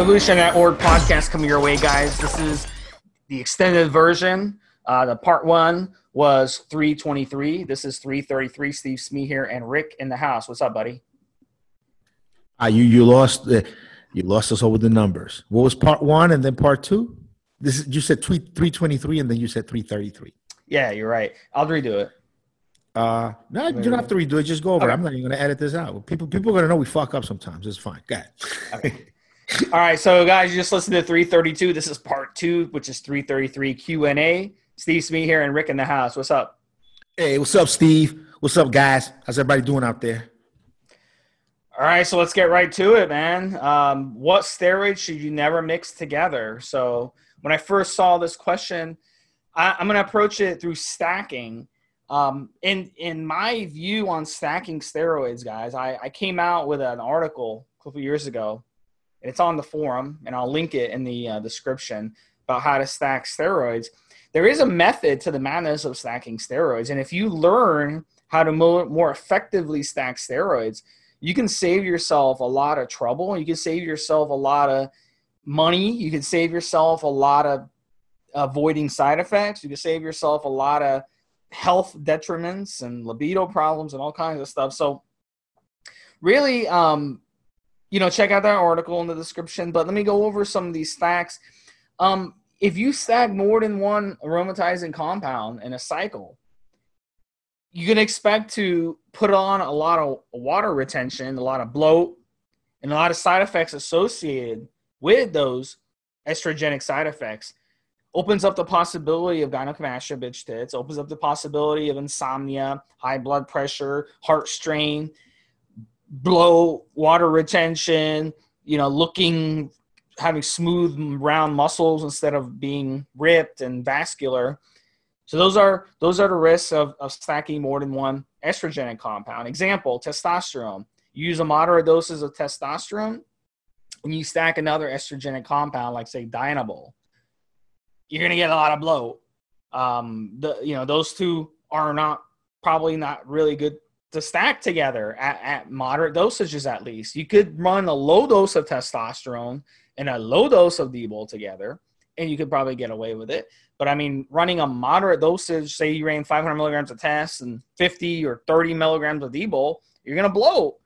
Evolutionary.org podcast coming your way, guys. This is the extended version. Uh, the part one was 323. This is 333. Steve Smee here and Rick in the house. What's up, buddy? Uh, you you lost the you lost us over the numbers. What was part one and then part two? This is you said three three twenty three and then you said three thirty three. Yeah, you're right. I'll redo it. Uh, no, you don't have to redo it. Just go over. Okay. I'm not even going to edit this out. People people are going to know we fuck up sometimes. It's fine. Go ahead. Okay. All right, so guys, you just listened to 332. This is part two, which is 333 Q and A. Steve Smee here and Rick in the house. What's up? Hey, what's up, Steve? What's up, guys? How's everybody doing out there? All right, so let's get right to it, man. Um, what steroids should you never mix together? So when I first saw this question, I, am going to approach it through stacking. Um, in in my view on stacking steroids, guys, I, I came out with an article a couple years ago it's on the forum, and I'll link it in the uh, description about how to stack steroids. There is a method to the madness of stacking steroids, and if you learn how to more, more effectively stack steroids, you can save yourself a lot of trouble. You can save yourself a lot of money. You can save yourself a lot of avoiding side effects. You can save yourself a lot of health detriments and libido problems and all kinds of stuff. So, really, um, you know, check out that article in the description. But let me go over some of these stacks. Um, if you stack more than one aromatizing compound in a cycle, you can expect to put on a lot of water retention, a lot of bloat, and a lot of side effects associated with those estrogenic side effects. Opens up the possibility of gynecomastia, bitch tits. Opens up the possibility of insomnia, high blood pressure, heart strain, blow, water retention, you know, looking, having smooth, round muscles instead of being ripped and vascular. So those are those are the risks of, of stacking more than one estrogenic compound. Example, testosterone. You use a moderate doses of testosterone, and you stack another estrogenic compound, like say Dianabol, you're gonna get a lot of bloat. Um, the you know those two are not probably not really good to stack together at, at moderate dosages at least. You could run a low dose of testosterone and a low dose of D-bol together, and you could probably get away with it. But I mean, running a moderate dosage, say you ran 500 milligrams of test and 50 or 30 milligrams of D-bol, you're gonna blow.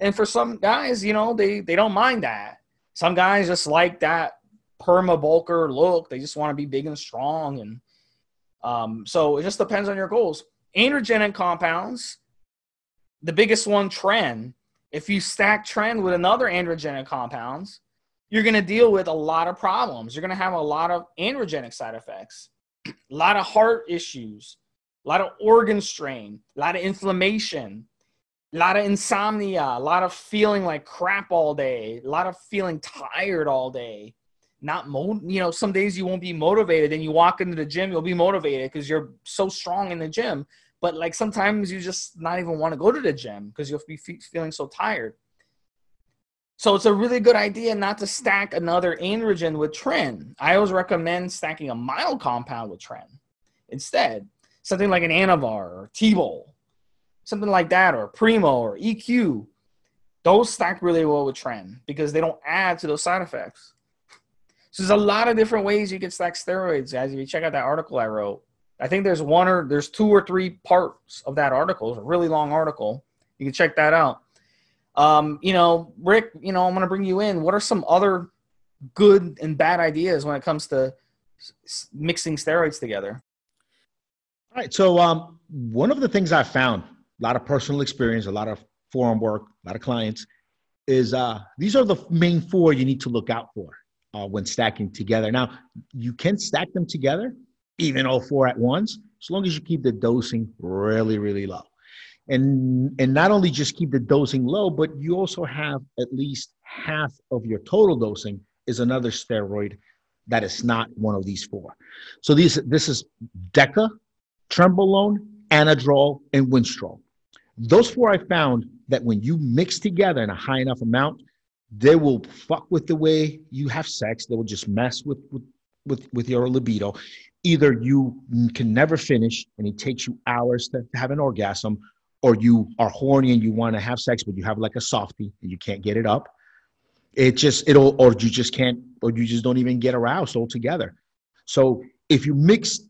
And for some guys, you know, they they don't mind that. Some guys just like that perma bulker look. They just want to be big and strong, and um, so it just depends on your goals. Androgenic compounds the biggest one, tren. If you stack tren with another androgenic compounds, you're going to deal with a lot of problems. You're going to have a lot of androgenic side effects, a lot of heart issues, a lot of organ strain, a lot of inflammation, a lot of insomnia, a lot of feeling like crap all day, a lot of feeling tired all day. Not mo, you know, some days you won't be motivated, and you walk into the gym, you'll be motivated because you're so strong in the gym but like sometimes you just not even want to go to the gym because you'll be feeling so tired. So it's a really good idea not to stack another androgen with tren. I always recommend stacking a mild compound with tren instead. Something like an Anavar or T-Bol, something like that, or Primo or EQ. Those stack really well with tren because they don't add to those side effects. So there's a lot of different ways you can stack steroids, guys. If you check out that article I wrote, I think there's one or there's two or three parts of that article. It's a really long article. You can check that out. Um, you know, Rick, you know, I'm going to bring you in. What are some other good and bad ideas when it comes to s- mixing steroids together? All right. So, um, one of the things I found, a lot of personal experience, a lot of forum work, a lot of clients, is uh, these are the main four you need to look out for uh, when stacking together. Now, you can stack them together, even all four at once, as long as you keep the dosing really, really low. And, and not only just keep the dosing low, but you also have at least half of your total dosing is another steroid that is not one of these four. So these, this is DECA, Trenbolone, Anadrol, and Winstrol. Those four I found that when you mix together in a high enough amount, they will fuck with the way you have sex. They will just mess with, with, with, with your libido either you can never finish and it takes you hours to have an orgasm, or you are horny and you want to have sex, but you have like a softie and you can't get it up. It just it'll or you just can't or you just don't even get aroused altogether. So if you mix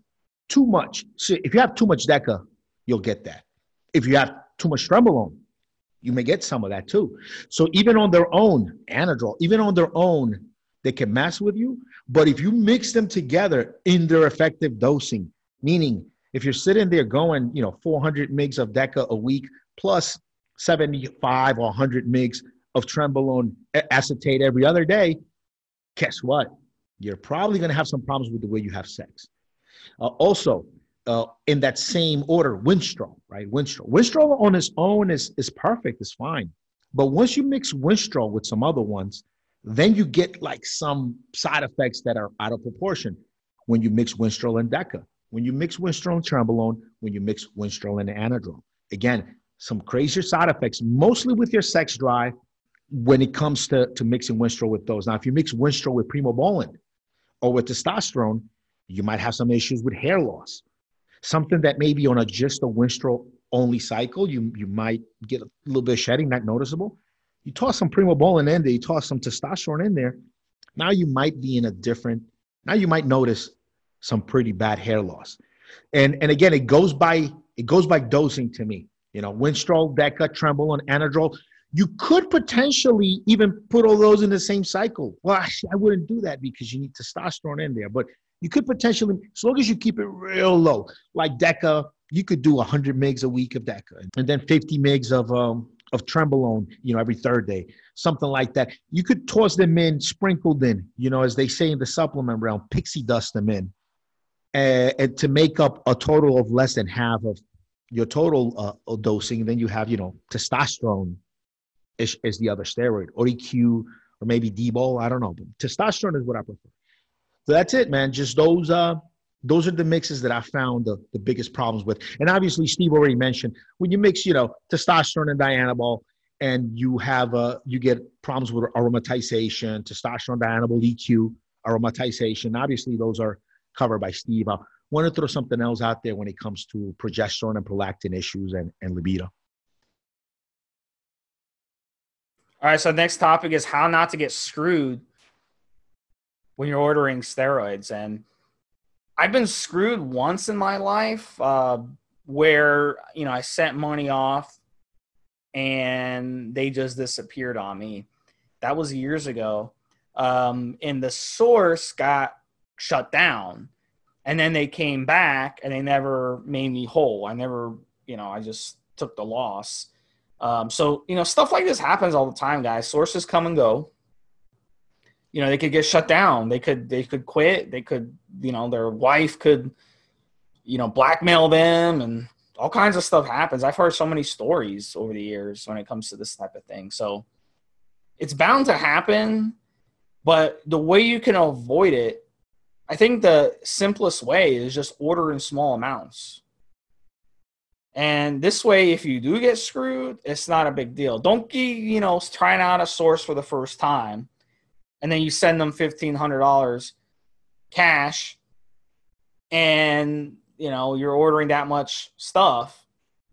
too much, so if you have too much Deca, you'll get that. If you have too much Trenbolone, you may get some of that too. So even on their own, Anadrol, even on their own, they can mess with you. But if you mix them together in their effective dosing, meaning if you're sitting there going, you know, 400 mgs of Deca a week plus 75 or 100 mgs of trenbolone acetate every other day, guess what? You're probably going to have some problems with the way you have sex. Uh, also, uh, in that same order, Winstrol, right? Winstrol. Winstrol on its own is, is perfect, it's fine. But once you mix Winstrol with some other ones, then you get like some side effects that are out of proportion when you mix Winstrol and Deca. When you mix Winstrol and Trenbolone, when you mix Winstrol and Anadrol. Again, some crazier side effects, mostly with your sex drive when it comes to, to mixing Winstrol with those. Now, if you mix Winstrol with Primobolan or with testosterone, you might have some issues with hair loss something that maybe on a just a Winstrol only cycle, you you might get a little bit of shedding, not noticeable. You toss some primobolan in there, you toss some testosterone in there. Now you might be in a different. Now you might notice some pretty bad hair loss, and and again, it goes by it goes by dosing to me. You know, Winstrol, Deca, Tremble, and Anadrol. You could potentially even put all those in the same cycle. Well, I wouldn't do that because you need testosterone in there. But you could potentially, as long as you keep it real low, like Deca, you could do 100 megs a week of Deca, and then 50 megs of um, of trenbolone, you know, every third day, something like that. You could toss them in, sprinkled in, you know, as they say in the supplement realm, pixie dust them in, uh, and to make up a total of less than half of your total uh, dosing. Then you have, you know, testosterone is, is the other steroid, or EQ, or maybe D-bol. I don't know, but testosterone is what I prefer. So that's it, man. Just those uh those are the mixes that I found the, the biggest problems with. And obviously, Steve already mentioned when you mix, you know, testosterone and dianabol, and you have uh you get problems with aromatization, testosterone, dianabol, EQ, aromatization. Obviously, those are covered by Steve. I want to throw something else out there when it comes to progesterone and prolactin issues and, and libido. All right, so next topic is how not to get screwed when you're ordering steroids. And I've been screwed once in my life uh, where, you know, I sent money off and they just disappeared on me. That was years ago. Um, and the source got shut down. And then they came back and they never made me whole. I never, you know, I just took the loss. Um, so, you know, stuff like this happens all the time, guys. Sources come and go you know they could get shut down. They could they could quit. They could you know their wife could you know blackmail them and all kinds of stuff happens. I've heard so many stories over the years when it comes to this type of thing. So it's bound to happen but the way you can avoid it i think the simplest way is just order in small amounts. And this way if you do get screwed it's not a big deal. Don't be you know trying out a source for the first time and then you send them fifteen hundred dollars cash, and you know you're ordering that much stuff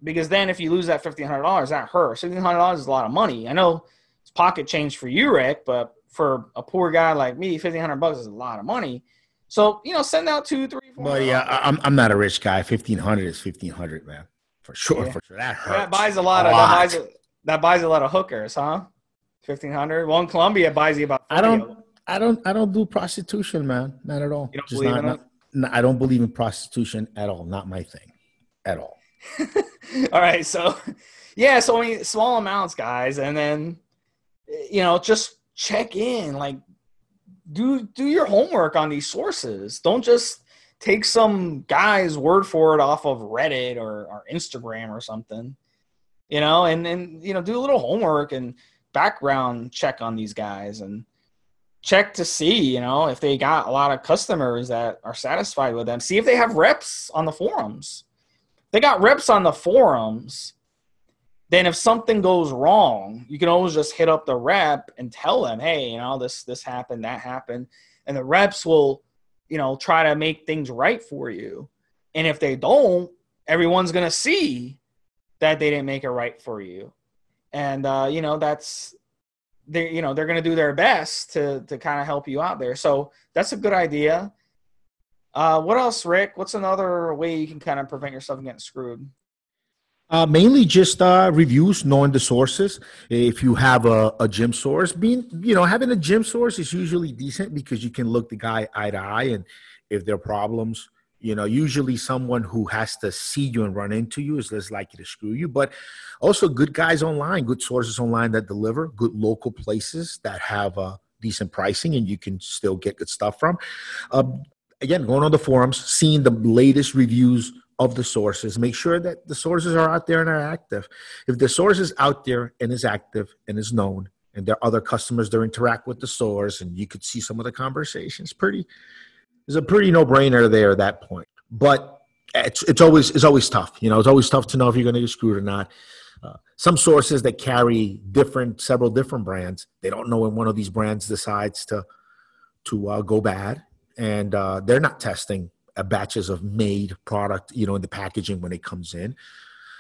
because then if you lose that fifteen hundred dollars, that hurts. Fifteen hundred dollars is a lot of money. I know it's pocket change for you, Rick, but for a poor guy like me, fifteen hundred bucks is a lot of money. So you know, send out two, three, four. Well, yeah, I'm I'm not a rich guy. Fifteen hundred is fifteen hundred, man, for sure. Yeah. For sure, that hurts. That buys a lot a of that buys a, that buys a lot of hookers, huh? Fifteen hundred. Well, in Colombia, buys you about. I don't. I don't. I don't do prostitution, man. Not at all. You don't Just believe not, in not, I don't believe in prostitution at all. Not my thing, at all. all right. So, yeah. So I mean, small amounts, guys, and then you know, just check in. Like, do do your homework on these sources. Don't just take some guy's word for it off of Reddit or, or Instagram or something. You know, and and you know, do a little homework and background check on these guys and check to see, you know, if they got a lot of customers that are satisfied with them. See if they have reps on the forums. They got reps on the forums. Then if something goes wrong, you can always just hit up the rep and tell them, "Hey, you know, this this happened, that happened." And the reps will, you know, try to make things right for you. And if they don't, everyone's to see that they didn't make it right for you and uh, you know that's they you know they're going to do their best to to kind of help you out there. So that's a good idea. Uh, what else, Rick? What's another way you can kind of prevent yourself from getting screwed? Uh, mainly just uh, reviews, knowing the sources. If you have a, a gym source, being you know having a gym source is usually decent because you can look the guy eye to eye, and if there are problems, you know, usually someone who has to see you and run into you is less likely to screw you. But also, good guys online, good sources online that deliver, good local places that have uh, decent pricing, and you can still get good stuff from. Um, again, going on the forums, seeing the latest reviews of the sources. Make sure that the sources are out there and are active. If the source is out there and is active and is known, and there are other customers that interact with the source, and you could see some of the conversations, pretty is a pretty no brainer there at that point. But it's it's always it's always tough. You know, it's always tough to know if you're going to get screwed or not. Uh, some sources that carry different several different brands, they don't know when one of these brands decides to to uh, go bad, and uh, they're not testing batches of made product, you know, in the packaging when it comes in.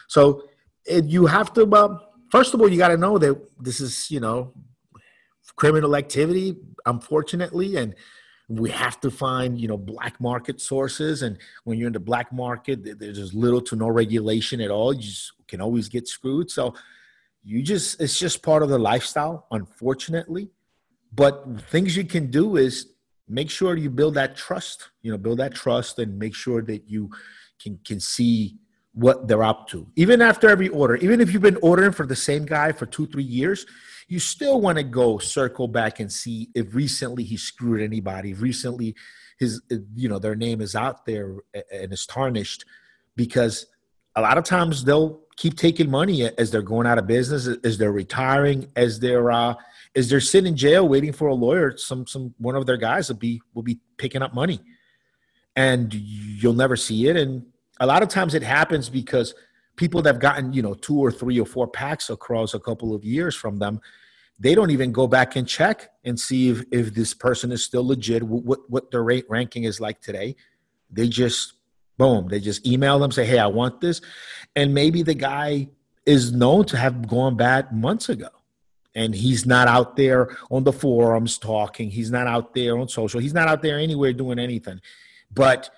So it, you have to, uh, first of all, you got to know that this is, you know, criminal activity, unfortunately, and we have to find, you know, black market sources. And when you're in the black market, there's little to no regulation at all. You can always get screwed. So you just, it's just part of the lifestyle, unfortunately. But things you can do is make sure you build that trust you know build that trust and make sure that you can can see what they're up to even after every order even if you've been ordering for the same guy for two three years you still want to go circle back and see if recently he screwed anybody recently his you know their name is out there and is tarnished because a lot of times they'll keep taking money as they're going out of business as they're retiring as they're uh is they're sitting in jail waiting for a lawyer. Some some one of their guys will be will be picking up money, and you'll never see it. And a lot of times it happens because people that have gotten you know two or three or four packs across a couple of years from them, they don't even go back and check and see if if this person is still legit. What what their rate ranking is like today. They just boom. They just email them say, hey, I want this, and maybe the guy is known to have gone bad months ago and he's not out there on the forums talking he's not out there on social he's not out there anywhere doing anything but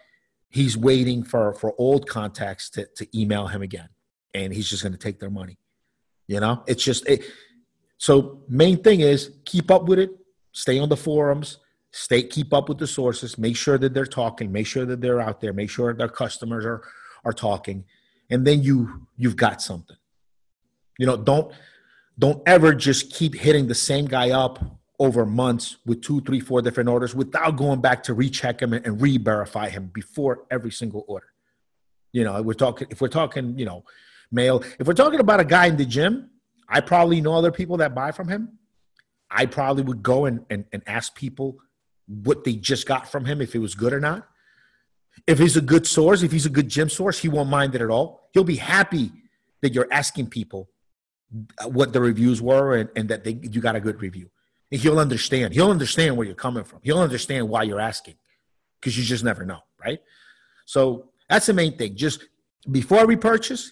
he's waiting for for old contacts to, to email him again. And he's just going to take their money you know? It's just it, so main thing is keep up with it stay on the forums stay keep up with the sources make sure that they're talking make sure that they're out there make sure their customers are are talking and then you you've got something. You know don't don't ever just keep hitting the same guy up over months with two, three, four different orders without going back to recheck him and re-verify him before every single order. You know, we're talking if we're talking, you know, mail. If we're talking about a guy in the gym, I probably know other people that buy from him. I probably would go and, and, and ask people what they just got from him if it was good or not. If he's a good source, if he's a good gym source, he won't mind it at all. He'll be happy that you're asking people uh, what the reviews were and, and that they, you got a good review. And he'll understand. He'll understand where you're coming from. He'll understand why you're asking because you just never know, right? So that's the main thing. Just before we purchase,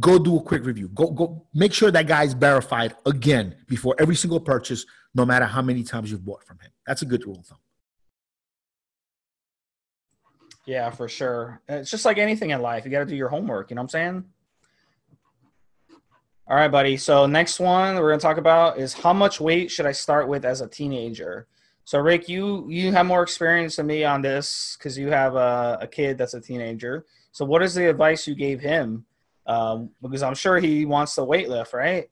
go do a quick review. Go go make sure that guy's verified again before every single purchase, no matter how many times you've bought from him. That's a good rule of thumb. Yeah, for sure. It's just like anything in life. You got to do your homework. You know what I'm saying? All right, buddy. So next one we're gonna talk about is how much weight should I start with as a teenager? So Rick, you you have more experience than me on this because you have a, a, kid that's a teenager. So what is the advice you gave him? Um, because I'm sure he wants to weight lift, right?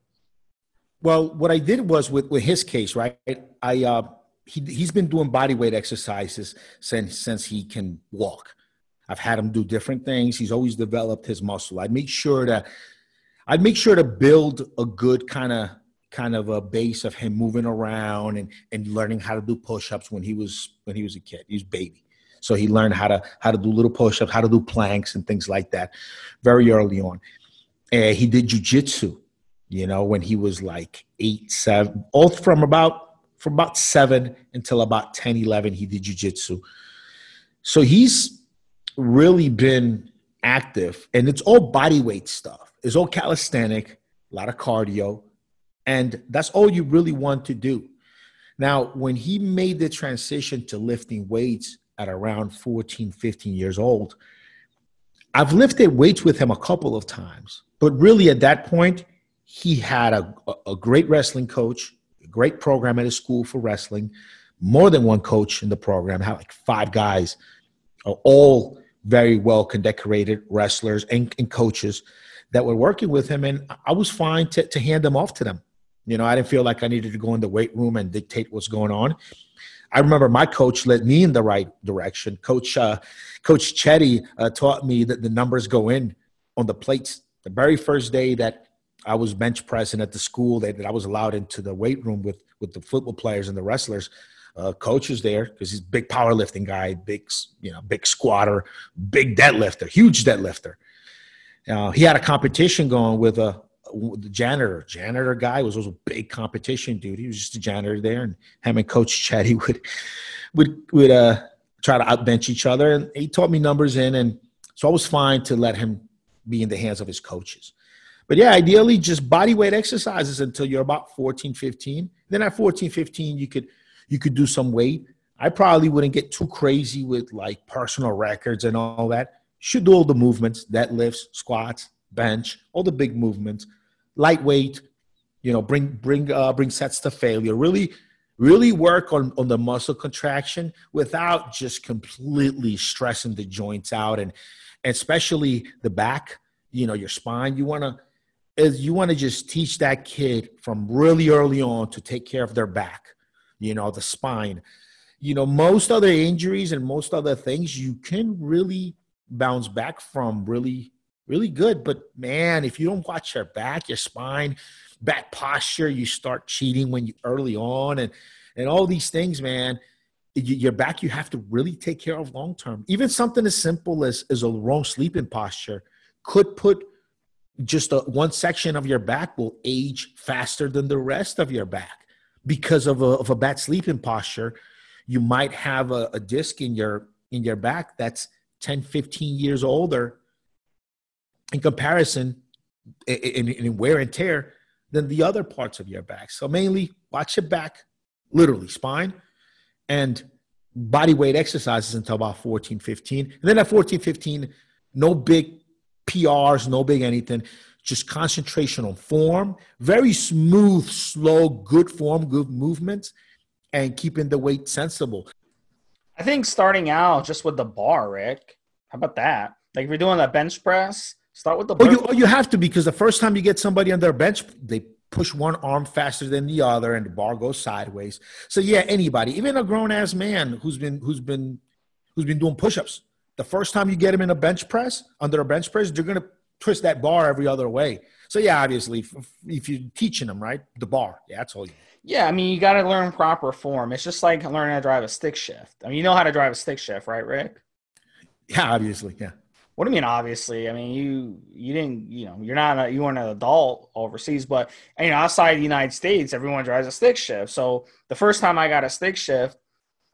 Well, what I did was with with his case, right? I uh, he he's been doing body weight exercises since since he can walk. I've had him do different things. He's always developed his muscle. I make sure that I'd make sure to build a good kind of kind of a base of him moving around and and learning how to do push-ups when he was when he was a kid. He was baby. So he learned how to how to do little push-ups, how to do planks and things like that very early on. And he did jujitsu, you know, when he was like eight, seven, all from about from about seven until about 10, 11, he did jujitsu. So he's really been active and it's all body weight stuff it's all calisthenic, a lot of cardio, And that's all you really want to do. Now, when he made the transition to lifting weights at around 14, 15 years old, I've lifted weights with him a couple of times. But really, at that point, he had a, a great wrestling coach, a great program at his school for wrestling, more than one coach in the program, had like five guys, all very well decorated wrestlers and, and coaches that were working with him. And I was fine to, to hand them off to them. You know, I didn't feel like I needed to go in the weight room and dictate what's going on. I remember my coach led me in the right direction. Coach uh, Coach Chetty uh, taught me that the numbers go in on the plates. The very first day that I was bench pressing at the school that, that I was allowed into the weight room with with the football players and the wrestlers, uh, coach was there because he's a big powerlifting guy, big you know big squatter, big deadlifter, huge deadlifter. Uh, he had a competition going with a the janitor, janitor guy was also a big competition dude. He was just a janitor there, and him and Coach Chetty would would would uh try to outbench each other. And he taught me numbers in, and so I was fine to let him be in the hands of his coaches. But yeah, ideally just body weight exercises until you're about 14, 15. Then at 14, 15, you could you could do some weight. I probably wouldn't get too crazy with like personal records and all that. Should do all the movements, deadlifts, squats, bench, all the big movements lightweight, you know, bring bring uh, bring sets to failure. Really, really work on on the muscle contraction without just completely stressing the joints out and, and especially the back. You know, your spine. You want to is you want to just teach that kid from really early on to take care of their back. You know, the spine. You know, most other injuries and most other things you can really bounce back from really really good. But man, if you don't watch your back, your spine, back posture, you start cheating when you early on, and and all these things, man. Your back, you have to really take care of long term. Even something as simple as, as a wrong sleeping posture could put just a, one section of your back will age faster than the rest of your back because of a, of a bad sleeping posture. You might have a, a disc in your in your back that's 10, 15 years older in comparison in, in, wear and tear than the other parts of your back. So mainly watch your back, literally spine, and body weight exercises until about 14, 15. And then at 14, 15, no big PRs, no big anything, just concentration on form, very smooth, slow, good form, good movements, and keeping the weight sensible. I think starting out just with the bar, Rick. How about that? Like if you're doing a bench press, Start with the. Oh, you, oh, you have to because the first time you get somebody on their bench, they push one arm faster than the other, and the bar goes sideways. So yeah, anybody, even a grown ass man who's been who's been who's been doing push-ups, the first time you get him in a bench press under a bench press, they're gonna twist that bar every other way. So yeah, obviously, if, if you're teaching them right, the bar, yeah, that's all you. Yeah, I mean, you got to learn proper form. It's just like learning how to drive a stick shift. I mean, you know how to drive a stick shift, right, Rick? Yeah, obviously, yeah. What do you mean? Obviously, I mean you you didn't you know you're not a, you weren't an adult overseas, but you know outside the United States, everyone drives a stick shift. So the first time I got a stick shift,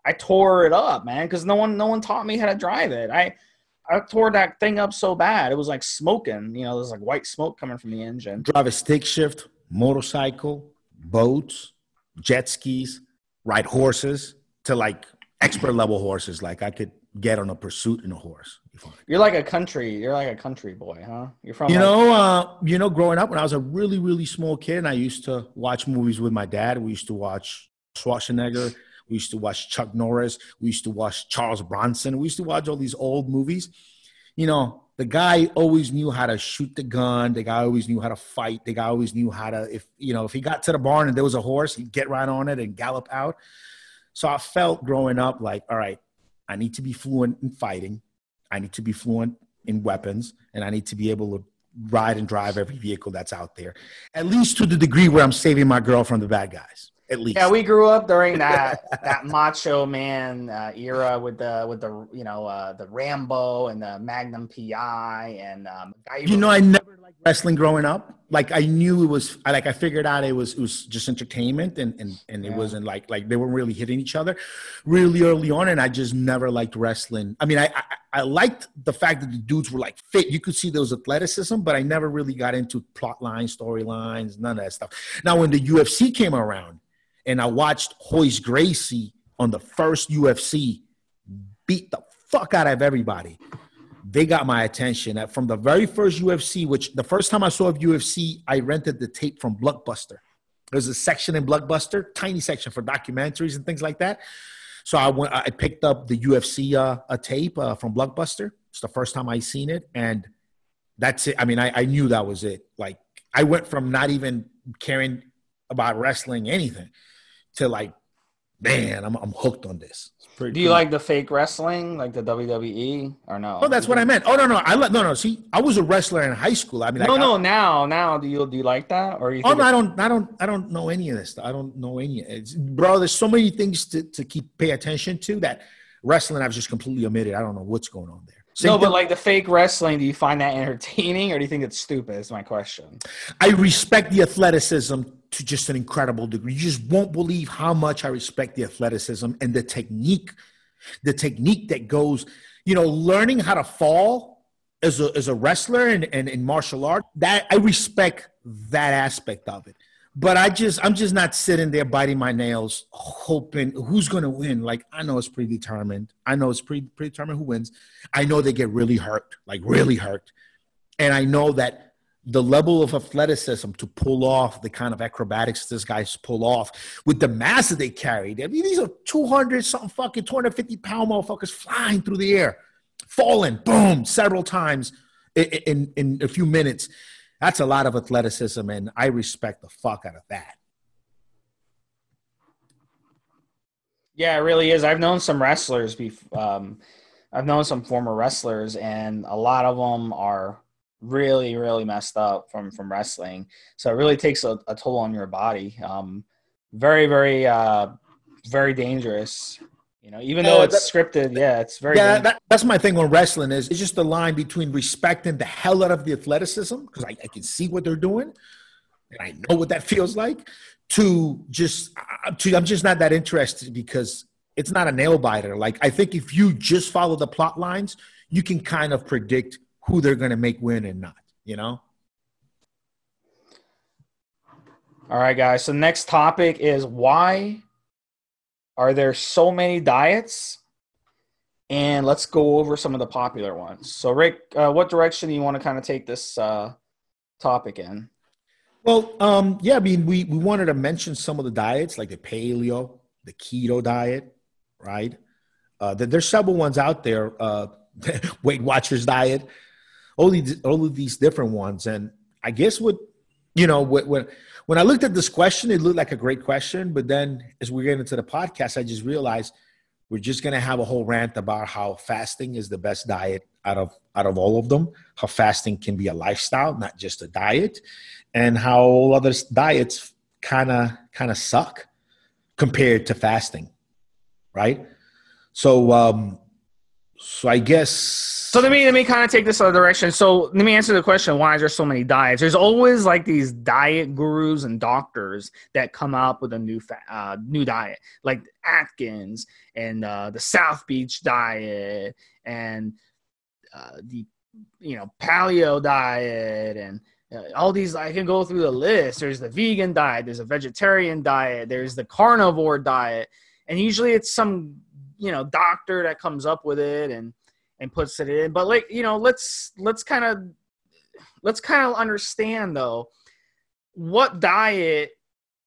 I tore it up, man, because no one no one taught me how to drive it. I I tore that thing up so bad it was like smoking. You know, there's like white smoke coming from the engine. Drive a stick shift, motorcycle, boats, jet skis, ride horses to like expert level horses. Like I could get on a pursuit in a horse. You're like a country. You're like a country boy, huh? You're from. You like- know, uh, you know, growing up when I was a really, really small kid, and I used to watch movies with my dad. We used to watch Schwarzenegger. We used to watch Chuck Norris. We used to watch Charles Bronson. We used to watch all these old movies. You know, the guy always knew how to shoot the gun. The guy always knew how to fight. The guy always knew how to, if you know, if he got to the barn and there was a horse, he'd get right on it and gallop out. So I felt growing up like, all right, I need to be fluent in fighting. I need to be fluent in weapons, and I need to be able to ride and drive every vehicle that's out there, at least to the degree where I'm saving my girl from the bad guys. At least. Yeah, we grew up during that that macho man uh, era with the with the you know uh, the Rambo and the Magnum PI and um, you know I never liked wrestling growing up. like I knew it was I like I figured out it was it was just entertainment and and and it yeah. wasn't like like they weren't really hitting each other really early on and I just never liked wrestling. I mean I, I I, liked the fact that the dudes were like fit. You could see there was athleticism, but I never really got into plot lines, storylines, none of that stuff. Now when the UFC came around and I watched Royce Gracie on the first UFC beat the fuck out of everybody they got my attention. From the very first UFC, which the first time I saw of UFC, I rented the tape from Blockbuster. There's a section in Blockbuster, tiny section for documentaries and things like that. So I went, I picked up the UFC uh, a tape uh, from Blockbuster. It's the first time I seen it, and that's it. I mean, I, I knew that was it. Like I went from not even caring about wrestling anything to like man, I'm, I'm hooked on this. Do you cool. like the fake wrestling, like the WWE, or no? Oh, that's what I meant. Oh no, no, I let no, no. See, I was a wrestler in high school. I mean, no, I, no. now, now, do you do you like that, or you? Oh no, I don't, I don't, I don't know any of this. I don't know any. It's, bro, there's so many things to to keep pay attention to that wrestling I've just completely omitted. I don't know what's going on there. No, but like the fake wrestling, do you find that entertaining, or do you think it's stupid? Is my question. I respect the athleticism to just an incredible degree. You just won't believe how much I respect the athleticism and the technique, the technique that goes, you know, learning how to fall as a, as a wrestler and, and in martial art, that I respect that aspect of it. But I just, I'm just not sitting there biting my nails, hoping who's going to win. Like I know it's predetermined. I know it's pre predetermined who wins. I know they get really hurt, like really hurt, and I know that the level of athleticism to pull off the kind of acrobatics this guys pull off with the mass that they carried. I mean, these are 200 something fucking 250 pound motherfuckers flying through the air, falling, boom, several times in, in, in a few minutes. That's a lot of athleticism, and I respect the fuck out of that. Yeah, it really is. I've known some wrestlers. Before, um, I've known some former wrestlers, and a lot of them are really really messed up from from wrestling so it really takes a, a toll on your body um very very uh very dangerous you know even though it's that, scripted yeah it's very yeah that, that's my thing on wrestling is it's just the line between respecting the hell out of the athleticism because I, I can see what they're doing and i know what that feels like to just uh, to i'm just not that interested because it's not a nail biter like i think if you just follow the plot lines you can kind of predict who they're going to make win and not, you know? All right, guys. So, next topic is why are there so many diets? And let's go over some of the popular ones. So, Rick, uh, what direction do you want to kind of take this uh, topic in? Well, um, yeah, I mean, we, we wanted to mention some of the diets like the paleo, the keto diet, right? Uh, there's several ones out there. Uh, Weight Watchers diet all these all of these different ones. And I guess what you know what when when I looked at this question, it looked like a great question. But then as we get into the podcast, I just realized we're just gonna have a whole rant about how fasting is the best diet out of out of all of them. How fasting can be a lifestyle, not just a diet, and how all other diets kind of kind of suck compared to fasting, right? So um, so I guess. So let me let me kind of take this other direction. So let me answer the question: Why is there so many diets? There's always like these diet gurus and doctors that come up with a new fa- uh, new diet, like Atkins and uh, the South Beach diet and uh, the you know paleo diet and uh, all these. I can go through the list. There's the vegan diet. There's a vegetarian diet. There's the carnivore diet, and usually it's some you know doctor that comes up with it and and puts it in but like you know let's let's kind of let's kind of understand though what diet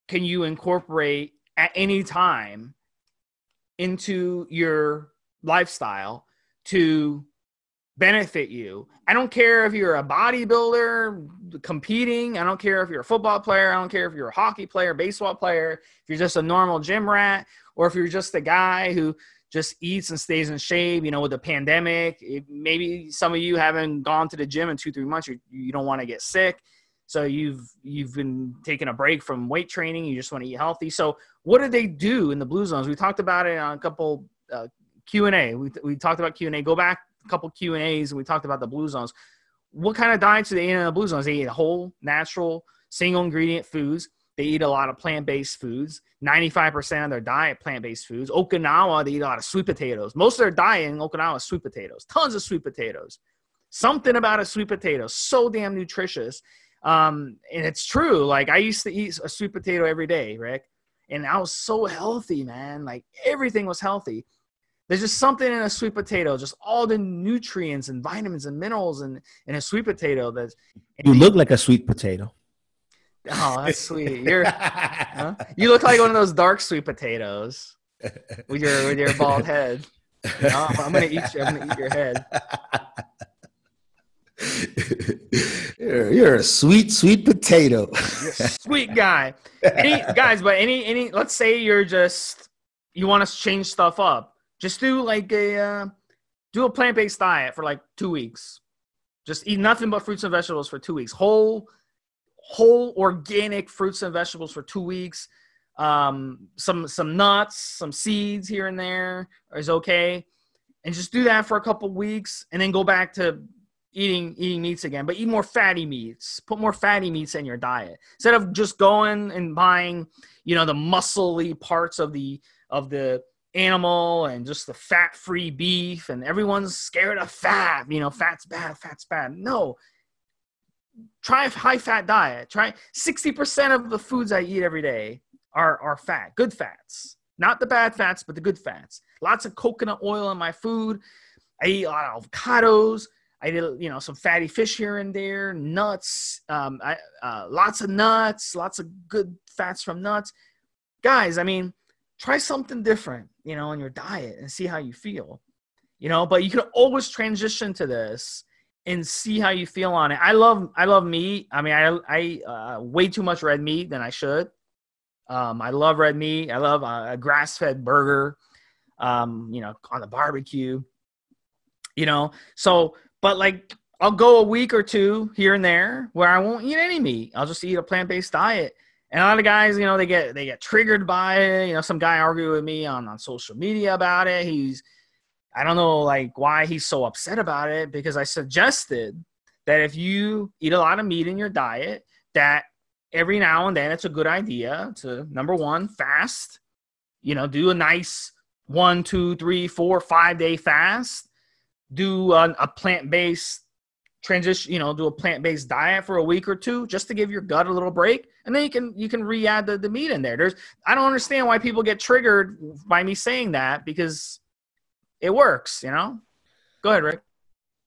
can you incorporate at any time into your lifestyle to benefit you. I don't care if you're a bodybuilder competing. I don't care if you're a football player. I don't care if you're a hockey player, baseball player, if you're just a normal gym rat, or if you're just a guy who just eats and stays in shape. You know, with the pandemic, it, maybe some of you haven't gone to the gym in two, three months. You, you don't want to get sick. So you've you've been taking a break from weight training. You just want to eat healthy. So what did they do in the blue zones? We talked about it on a couple uh, Q and A. We we talked about Q and A. Go back a couple Q and A's and we talked about the blue zones. what kind of diets do they eat in the blue zones? They eat whole, natural, single ingredient foods. They eat a lot of plant based foods. 95% of their diet plant based foods. Okinawa, they eat a lot of sweet potatoes. Most of their diet in Okinawa is sweet potatoes. Tons of sweet potatoes. Something about a sweet potato, so damn nutritious. Um, and it's true. Like I used to eat a sweet potato every day, Rick, and I was so healthy, man. Like everything was healthy. There's just something in a sweet potato, just all the nutrients and vitamins and minerals in, in a sweet potato. That you look like a sweet potato. Oh, that's sweet. You're huh? you look like one of those dark sweet potatoes with your with your bald head. I'm gonna eat you. I'm gonna eat your head. You're, you're a sweet, sweet potato. sweet guy. Any guys, but any any let's say you're just you want to change stuff up. Just do like a uh, do a plant based diet for like two weeks. Just eat nothing but fruits and vegetables for two weeks. Whole whole organic fruits and vegetables for two weeks. Um, some some nuts, some seeds here and there is okay, and just do that for a couple weeks, and then go back to eating eating meats again, but eat more fatty meats. Put more fatty meats in your diet instead of just going and buying, you know, the muscly parts of the of the animal and just the fat-free beef. And everyone's scared of fat. You know, fat's bad. Fat's bad. No. Try a high-fat diet. Try sixty percent of the foods I eat every day are are fat, good fats, not the bad fats, but the good fats. Lots of coconut oil in my food. I eat a lot of avocados I did, you know, some fatty fish here and there, nuts, um, I, uh, lots of nuts, lots of good fats from nuts. Guys, I mean, try something different, you know, in your diet and see how you feel, you know. But you can always transition to this and see how you feel on it. I love, I love meat. I mean, I, I uh, way too much red meat than I should. Um, I love red meat. I love a grass-fed burger, um, you know, on the barbecue. You know, so but like I'll go a week or two here and there where I won't eat any meat. I'll just eat a plant based diet. And a lot of guys, you know, they get they get triggered by it. You know, some guy argued with me on, on social media about it. He's I don't know like why he's so upset about it because I suggested that if you eat a lot of meat in your diet, that every now and then it's a good idea to number one, fast. You know, do a nice one, two, three, four, five day fast. Do a, a plant-based transition you know do a plant-based diet for a week or two just to give your gut a little break. And then you can you can re-add the, the meat in there. There's i don't understand why people get triggered by me saying that because it works you know go ahead rick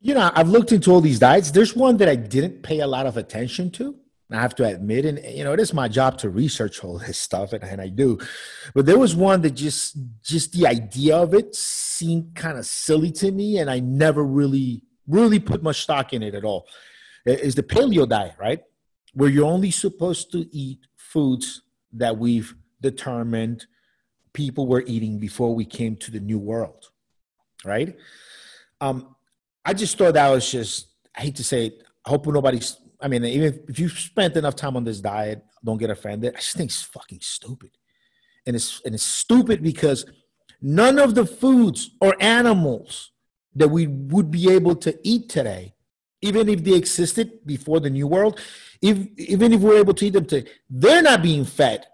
you know i've looked into all these diets there's one that i didn't pay a lot of attention to I have to admit, and you know, it is my job to research all this stuff, and, and I do. But there was one that just, just the idea of it seemed kind of silly to me, and I never really, really put much stock in it at all. Is the paleo diet, right? Where you're only supposed to eat foods that we've determined people were eating before we came to the new world, right? Um, I just thought that was just, I hate to say it, I hope nobody's I mean, even if you've spent enough time on this diet, don't get offended. I just think it's fucking stupid. And it's and it's stupid because none of the foods or animals that we would be able to eat today, even if they existed before the new world, if even if we're able to eat them today, they're not being fed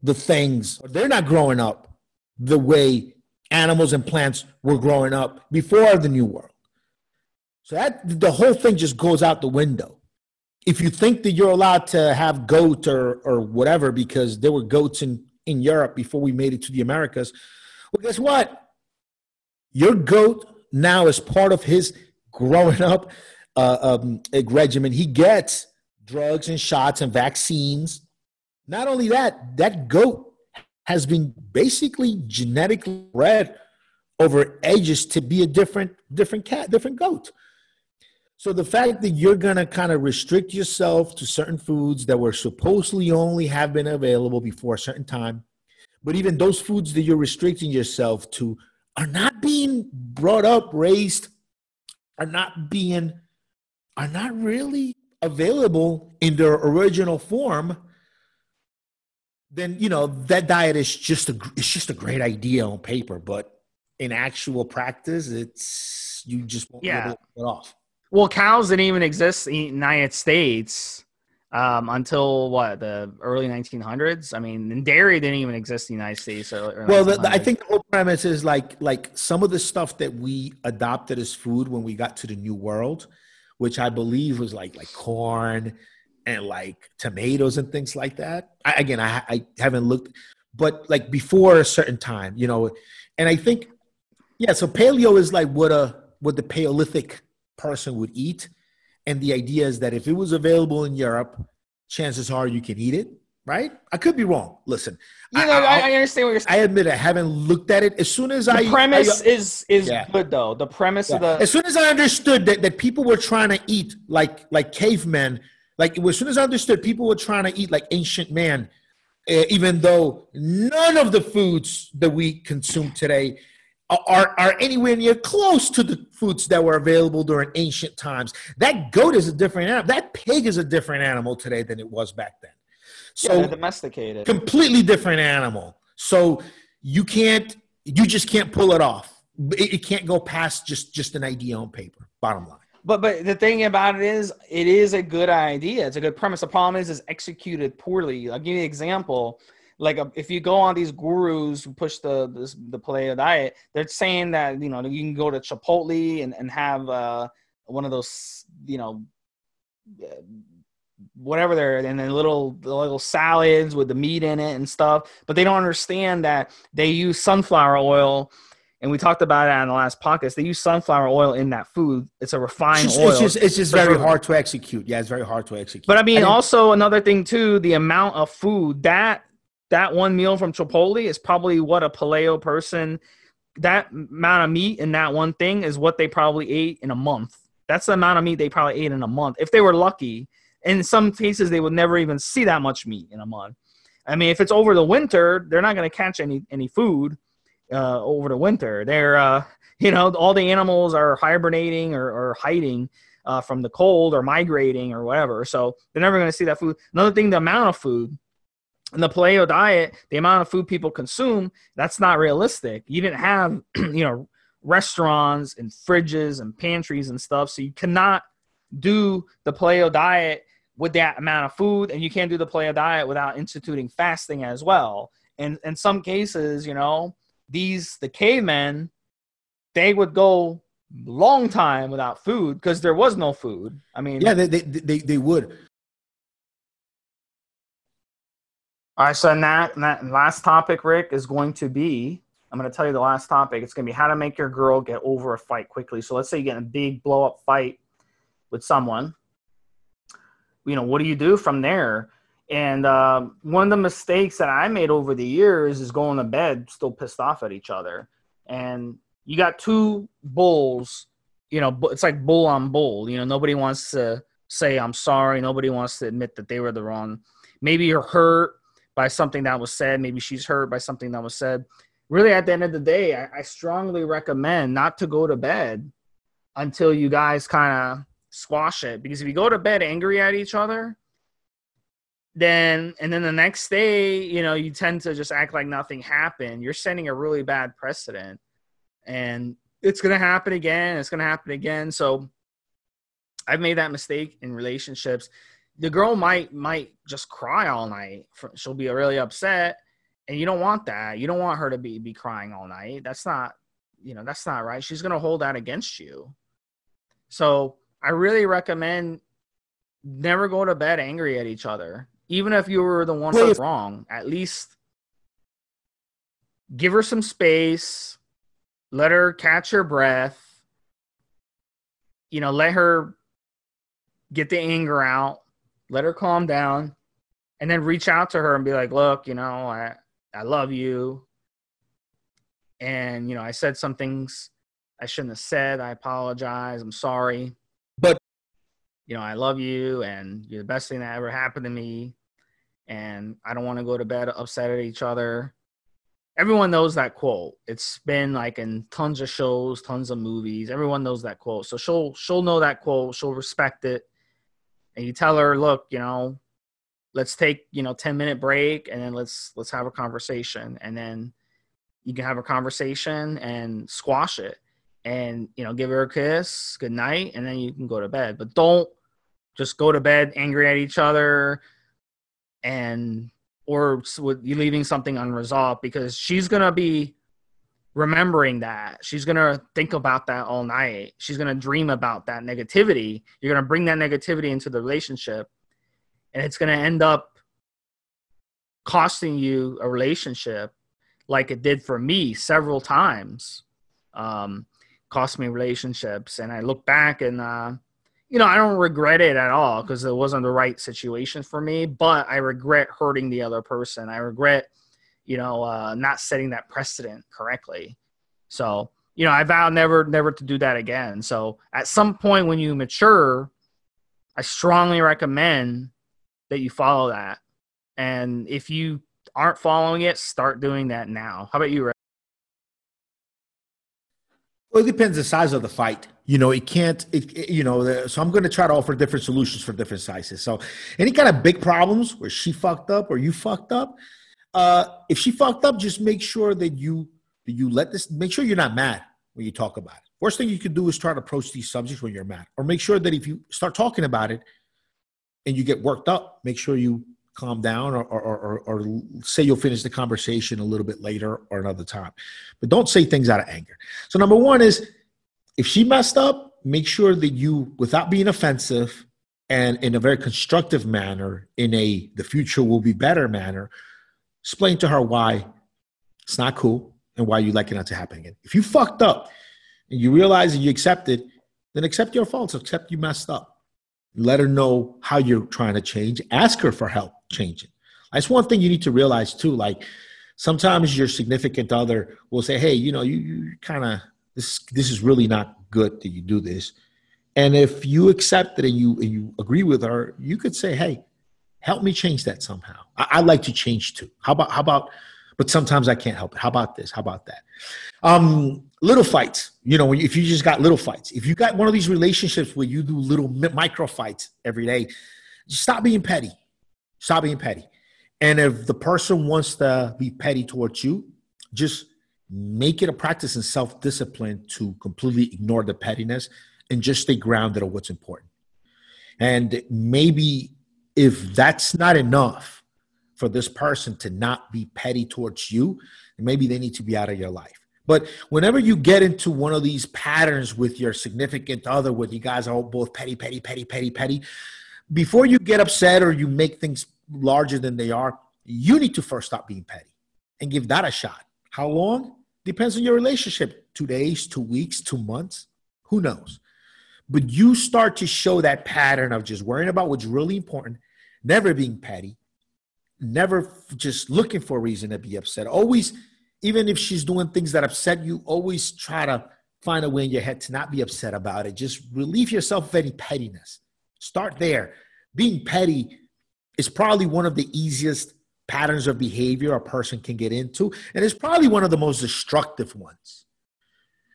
the things, they're not growing up the way animals and plants were growing up before the new world. So that the whole thing just goes out the window if you think that you're allowed to have goat or or whatever because there were goats in in Europe before we made it to the Americas, well, guess what? Your goat now is part of his growing up uh, um, regimen. He gets drugs and shots and vaccines. Not only that, that goat has been basically genetically bred over ages to be a different different cat, different goat. So the fact that you're to kind of restrict yourself to certain foods that were supposedly only have been available before a certain time, but even those foods that you're restricting yourself to are not being brought up, raised, are not being, are not really available in their original form, then you know that diet is just a it's just a great idea on paper, but in actual practice, it's you just won't yeah. be able to get off. Well, cows didn't even exist in the United States um, until what the early 1900s. I mean, and dairy didn't even exist in the United States. Or, well, the, I think the whole premise is like like some of the stuff that we adopted as food when we got to the New World, which I believe was like like corn and like tomatoes and things like that. I, again, I, I haven't looked, but like before a certain time, you know, and I think yeah. So paleo is like what a what the Paleolithic person would eat and the idea is that if it was available in Europe, chances are you can eat it, right? I could be wrong. Listen, you know, I, I, understand what you're saying. I admit I haven't looked at it. As soon as the I premise I, is is yeah. good though. The premise yeah. of the as soon as I understood that, that people were trying to eat like like cavemen, like as soon as I understood people were trying to eat like ancient man, uh, even though none of the foods that we consume today are, are anywhere near close to the foods that were available during ancient times. That goat is a different animal. That pig is a different animal today than it was back then. So yeah, domesticated. Completely different animal. So you can't, you just can't pull it off. It, it can't go past just just an idea on paper. Bottom line. But but the thing about it is, it is a good idea. It's a good premise. The problem is, it's executed poorly. I'll give you an example like uh, if you go on these gurus who push the this, the paleo diet, they're saying that you know you can go to Chipotle and and have uh, one of those you know uh, whatever they're and then little the little salads with the meat in it and stuff but they don't understand that they use sunflower oil and we talked about it on the last podcast they use sunflower oil in that food it's a refined it's just, oil it's just, it's just very hard to execute yeah it's very hard to execute but i mean I also another thing too the amount of food that that one meal from Chipotle is probably what a paleo person that amount of meat in that one thing is what they probably ate in a month. That's the amount of meat they probably ate in a month if they were lucky. In some cases, they would never even see that much meat in a month. I mean, if it's over the winter, they're not going to catch any any food uh, over the winter. They're uh, you know all the animals are hibernating or, or hiding uh, from the cold or migrating or whatever. So they're never going to see that food. Another thing, the amount of food in the paleo diet, the amount of food people consume, that's not realistic. You didn't have, you know, restaurants and fridges and pantries and stuff. So you cannot do the paleo diet with that amount of food, and you can't do the paleo diet without instituting fasting as well. And in some cases, you know, these the cavemen, they would go long time without food because there was no food. I mean, yeah, they they they, they would. All right, so that, that last topic, Rick, is going to be I'm going to tell you the last topic. It's going to be how to make your girl get over a fight quickly. So let's say you get in a big blow up fight with someone. You know, what do you do from there? And uh, one of the mistakes that I made over the years is going to bed still pissed off at each other. And you got two bulls, you know, it's like bull on bull. You know, nobody wants to say, I'm sorry. Nobody wants to admit that they were the wrong. Maybe you're hurt by something that was said. Maybe she's hurt by something that was said. Really, at the end of the day, I, I strongly recommend not to go to bed until you guys kind of squash it. Because if you go to bed angry at each other, then and then the next day, you know, you tend to just act like nothing happened. You're setting a really bad precedent, and it's gonna happen again. It's gonna happen again. So I've made that mistake in relationships the girl might might just cry all night. She'll be really upset, and you don't want that. You don't want her to be be crying all night. That's not, you know, that's not right. She's gonna hold that against you. So I really recommend never go to bed angry at each other, even if you were the one that's wrong. At least give her some space, let her catch her breath. You know, let her get the anger out let her calm down, and then reach out to her and be like, look, you know, I, I love you. And, you know, I said some things I shouldn't have said. I apologize. I'm sorry. But, you know, I love you and you're the best thing that ever happened to me. And I don't want to go to bed upset at each other. Everyone knows that quote. It's been like in tons of shows, tons of movies. Everyone knows that quote. So she'll she'll know that quote. She'll respect it and you tell her, look, you know, let's take, you know, 10 minute break and then let's let's have a conversation. And then you can have a conversation and squash it. and you know give her a kiss good night and then you can go to bed but don't just go to bed angry at each other and or you leaving something unresolved because she's gonna be remembering that. She's gonna think about that all night. She's gonna dream about that negativity. You're gonna bring that negativity into the relationship and it's gonna end up costing you a relationship like it did for me several times. Um, cost me relationships. And I look back and, uh, you know, I don't regret it at all because it wasn't the right situation for me, but I regret hurting the other person. I regret, you know, uh, not setting that precedent correctly. So, you know, I vow never, never to do that again. So at some point when you mature, I strongly recommend that you follow that. And if you aren't following it, start doing that now. How about you? Well, it depends the size of the fight. You know, it can't. It, it, you know, so I'm going to try to offer different solutions for different sizes. So, any kind of big problems where she fucked up or you fucked up, uh, if she fucked up, just make sure that you that you let this. Make sure you're not mad when you talk about it. Worst thing you can do is try to approach these subjects when you're mad, or make sure that if you start talking about it and you get worked up, make sure you calm down or, or, or, or, say you'll finish the conversation a little bit later or another time. But don't say things out of anger. So, number one is if she messed up, make sure that you, without being offensive and in a very constructive manner, in a the future will be better manner, explain to her why it's not cool and why you'd like it not to happen again. If you fucked up and you realize and you accept it, then accept your faults, accept you messed up let her know how you're trying to change ask her for help changing that's one thing you need to realize too like sometimes your significant other will say hey you know you, you kind of this this is really not good that you do this and if you accept it and you and you agree with her you could say hey help me change that somehow I, i'd like to change too how about how about but sometimes I can't help it. How about this? How about that? Um, little fights. You know, if you just got little fights, if you got one of these relationships where you do little micro fights every day, stop being petty. Stop being petty. And if the person wants to be petty towards you, just make it a practice in self discipline to completely ignore the pettiness and just stay grounded on what's important. And maybe if that's not enough, for this person to not be petty towards you, maybe they need to be out of your life. But whenever you get into one of these patterns with your significant other, where you guys are both petty, petty, petty, petty, petty, before you get upset or you make things larger than they are, you need to first stop being petty and give that a shot. How long? Depends on your relationship. Two days, two weeks, two months, who knows? But you start to show that pattern of just worrying about what's really important, never being petty, never just looking for a reason to be upset. Always, even if she's doing things that upset you, always try to find a way in your head to not be upset about it. Just relieve yourself of any pettiness. Start there. Being petty is probably one of the easiest patterns of behavior a person can get into, and it's probably one of the most destructive ones.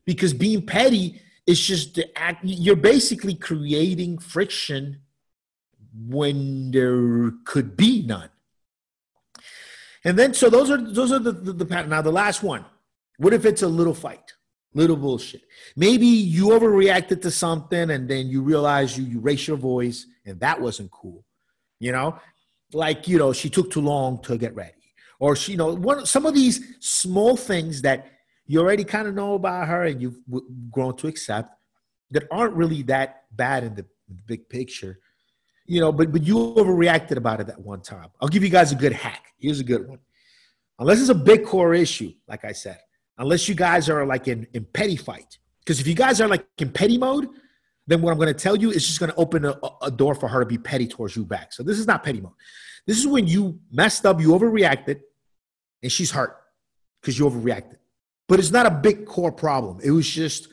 Because being petty is just the act, you're basically creating friction when there could be none. And then so those are those are the, the, the pattern. Now the last one. What if it's a little fight? Little bullshit. Maybe you overreacted to something and then you realize you you raise your voice and that wasn't cool. You know? Like, you know, she took too long to get ready. Or she, you know, one some of these small things that you already kind of know about her and you've grown to accept that aren't really that bad in the, big picture you know, but but you overreacted about it that one time. I'll give you guys a good hack. Here's a good one. Unless it's a big core issue, like I said, unless you guys are like in, in petty fight. Because if you guys are like in petty mode, then what I'm going to tell you is just going to open a, a door for her to be petty towards you back. So this is not petty mode. This is when you messed up, you overreacted, and she's hurt because you overreacted. But it's not a big core problem. It was just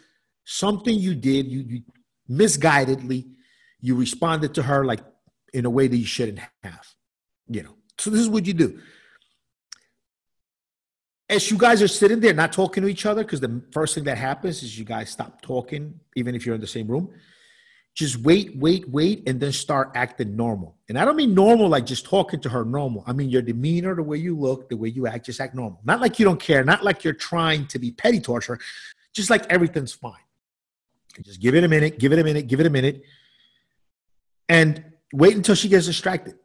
something you did, you, you misguidedly you responded to her like in a way that you shouldn't have you know so this is what you do as you guys are sitting there not talking to each other because the first thing that happens is you guys stop talking even if you're in the same room. Just wait wait wait and then start acting normal. And i don't mean normal like just talking to her normal. I mean your demeanor the way you look the way you act just act normal. Not like you don't care not like you're trying to be petty towards her just like everything's fine. Just give it a minute, give it a minute, give it a minute, and wait until she gets distracted.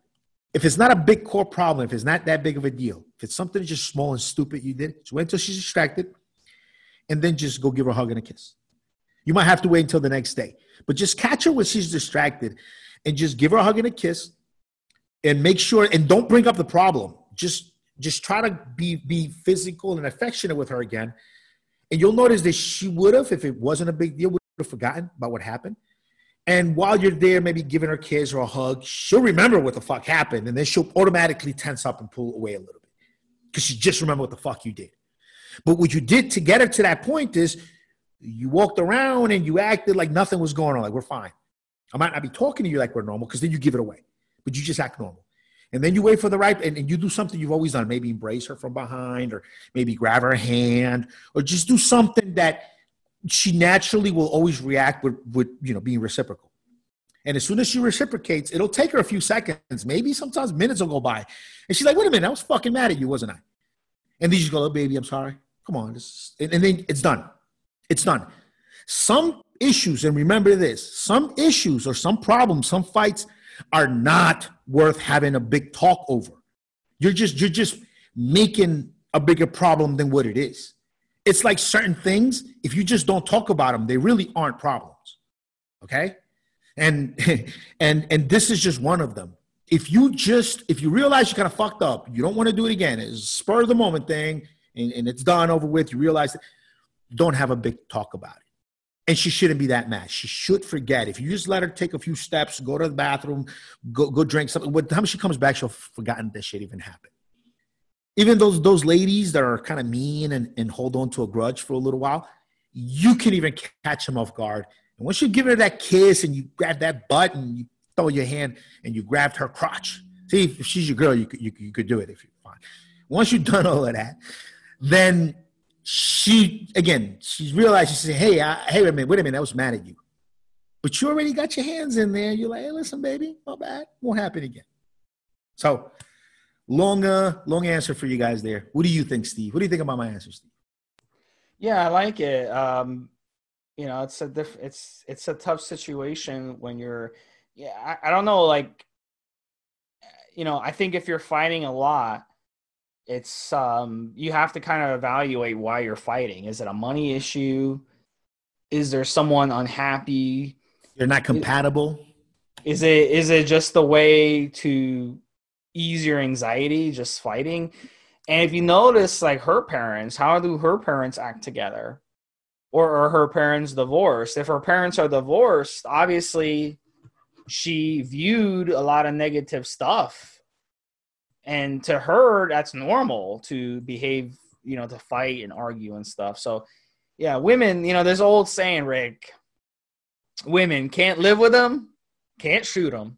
If it's not a big core problem, if it's not that big of a deal, if it's something just small and stupid you did, just wait until she's distracted, and then just go give her a hug and a kiss. You might have to wait until the next day, but just catch her when she's distracted, and just give her a hug and a kiss, and make sure and don't bring up the problem. Just just try to be be physical and affectionate with her again, and you'll notice that she would have, if it wasn't a big deal, would have forgotten about what happened. And while you're there, maybe giving her kiss or a hug, she'll remember what the fuck happened, and then she'll automatically tense up and pull away a little bit because she just remember what the fuck you did. But what you did to get her to that point is you walked around and you acted like nothing was going on, like we're fine. I might not be talking to you like we're normal because then you give it away, but you just act normal. And then you wait for the right, and, and you do something you've always done. Maybe embrace her from behind, or maybe grab her hand, or just do something that she naturally will always react with, with you know being reciprocal. And as soon as she reciprocates, it'll take her a few seconds, maybe sometimes minutes will go by. And she's like, wait a minute, I was fucking mad at you, wasn't I? And then you go, oh, baby, I'm sorry. Come on. And, and then it's done. It's done. Some issues, and remember this some issues or some problems, some fights are not worth having a big talk over. You're just you're just making a bigger problem than what it is. It's like certain things, if you just don't talk about them, they really aren't problems. Okay? And and and this is just one of them. If you just if you realize you kind of fucked up, you don't want to do it again, it's spur of the moment thing, and, and it's done over with, you realize don't have a big talk about it. And she shouldn't be that mad. She should forget. If you just let her take a few steps, go to the bathroom, go go drink something. By the time she comes back, she'll have forgotten that shit even happened. Even those those ladies that are kind of mean and, and hold on to a grudge for a little while, you can even catch them off guard. And once you give her that kiss and you grab that butt and you throw your hand and you grabbed her crotch. See, if she's your girl, you could, you, you could do it if you're fine. Once you've done all of that, then she again, she's realized she said, "Hey, I, hey, wait a minute, wait a minute, I was mad at you, but you already got your hands in there. You're like, hey, listen, baby, my bad, won't happen again." So, long, uh, long answer for you guys there. What do you think, Steve? What do you think about my answer, Steve? Yeah, I like it. Um, you know, it's a diff- it's it's a tough situation when you're. Yeah, I, I don't know, like, you know, I think if you're fighting a lot it's um you have to kind of evaluate why you're fighting. Is it a money issue? Is there someone unhappy? You're not compatible. Is it is it just the way to ease your anxiety just fighting? And if you notice like her parents, how do her parents act together? Or are her parents divorced? If her parents are divorced, obviously she viewed a lot of negative stuff. And to her that's normal to behave you know to fight and argue and stuff. So yeah women you know there's old saying rick women can't live with them can't shoot them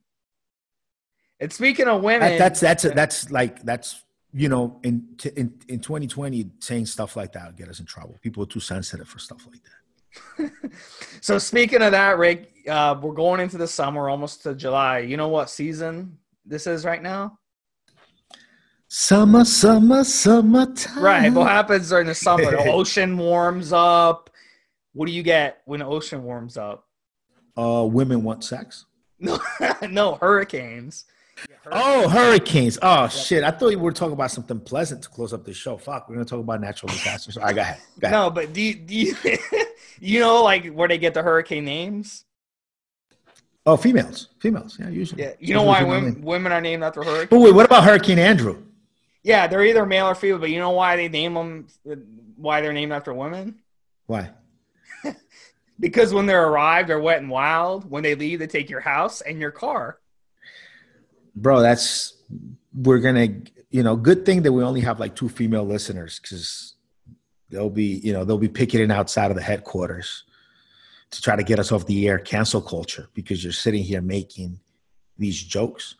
and speaking of women that, that's that's that's like that's you know in, in in 2020 saying stuff like that would get us in trouble people are too sensitive for stuff like that so speaking of that rick uh, we're going into the summer almost to july you know what season this is right now Summer, summer, summertime. Right. What happens during the summer? The ocean warms up. What do you get when the ocean warms up? Uh, women want sex. No, no hurricanes. Oh, hurricanes. Oh, hurricanes! Oh yep. shit! I thought you were talking about something pleasant to close up the show. Fuck, we're gonna talk about natural disasters. Right, go ahead. Go ahead. No, but do you, do you, you know like where they get the hurricane names? Oh, females, females. Yeah, usually. Yeah, you know why women, women are named after hurricanes? But wait, what about Hurricane Andrew? Yeah, they're either male or female, but you know why they name them? Why they're named after women? Why? because when they're arrived, they're wet and wild. When they leave, they take your house and your car. Bro, that's we're gonna. You know, good thing that we only have like two female listeners because they'll be, you know, they'll be picketing outside of the headquarters to try to get us off the air. Cancel culture because you're sitting here making these jokes.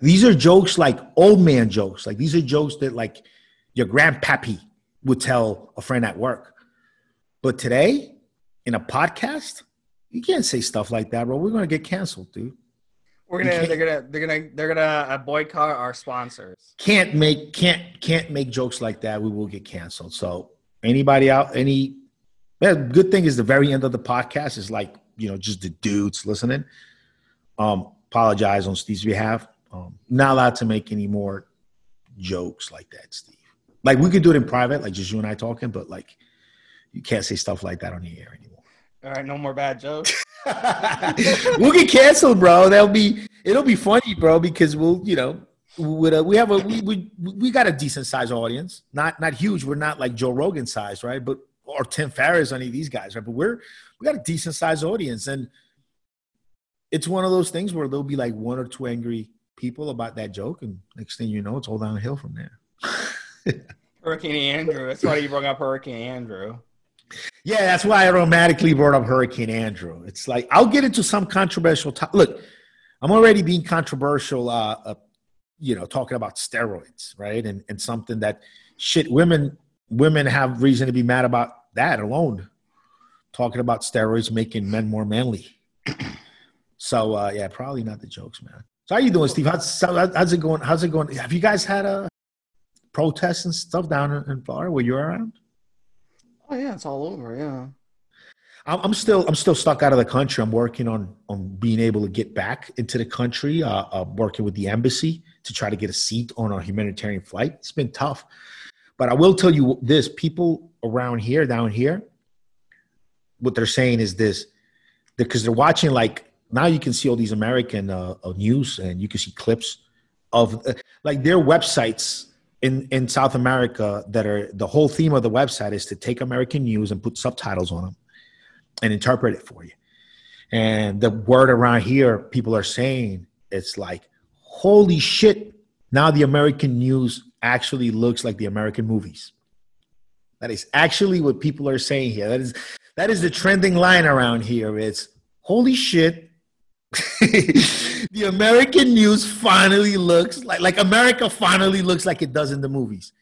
These are jokes like old man jokes. Like these are jokes that like your grandpappy would tell a friend at work. But today, in a podcast, you can't say stuff like that, bro. We're gonna get canceled, dude. We're gonna they're gonna they're gonna they're gonna uh, boycott our sponsors. Can't make can't can't make jokes like that. We will get canceled. So anybody out any Yeah, good thing is the very end of the podcast is like you know just the dudes listening. Um, apologize on Steve's behalf. Um, not allowed to make any more jokes like that, Steve. Like we could do it in private, like just you and I talking, but like you can't say stuff like that on the air anymore. All right, no more bad jokes. we'll get canceled, bro. That'll be it'll be funny, bro, because we'll you know a, uh, we have a we, we we got a decent sized audience, not not huge. We're not like Joe Rogan size, right? But or Tim Ferriss, any of these guys, right? But we're we got a decent sized audience, and it's one of those things where there'll be like one or two angry people about that joke, and next thing you know, it's all downhill from there. Hurricane Andrew. That's why you brought up Hurricane Andrew. Yeah, that's why I automatically brought up Hurricane Andrew. It's like I'll get into some controversial. To- Look, I'm already being controversial. Uh, uh, you know, talking about steroids, right? And and something that shit women women have reason to be mad about that alone. Talking about steroids making men more manly. so uh, yeah, probably not the jokes, man. So how you doing, Steve? How's, how's it going? How's it going? Have you guys had a protests and stuff down in Florida where you're around? Oh yeah, it's all over. Yeah. I'm still I'm still stuck out of the country. I'm working on on being able to get back into the country. Uh, uh, working with the embassy to try to get a seat on a humanitarian flight. It's been tough, but I will tell you this: people around here, down here, what they're saying is this, because they're watching like now you can see all these American uh, uh news and you can see clips of uh, like their websites in in South America that are the whole theme of the website is to take American news and put subtitles on them and interpret it for you. And the word around here, people are saying it's like, holy shit, now the American news actually looks like the American movies. That is actually what people are saying here. That is that is the trending line around here. It's holy shit. the American news finally looks like like America finally looks like it does in the movies.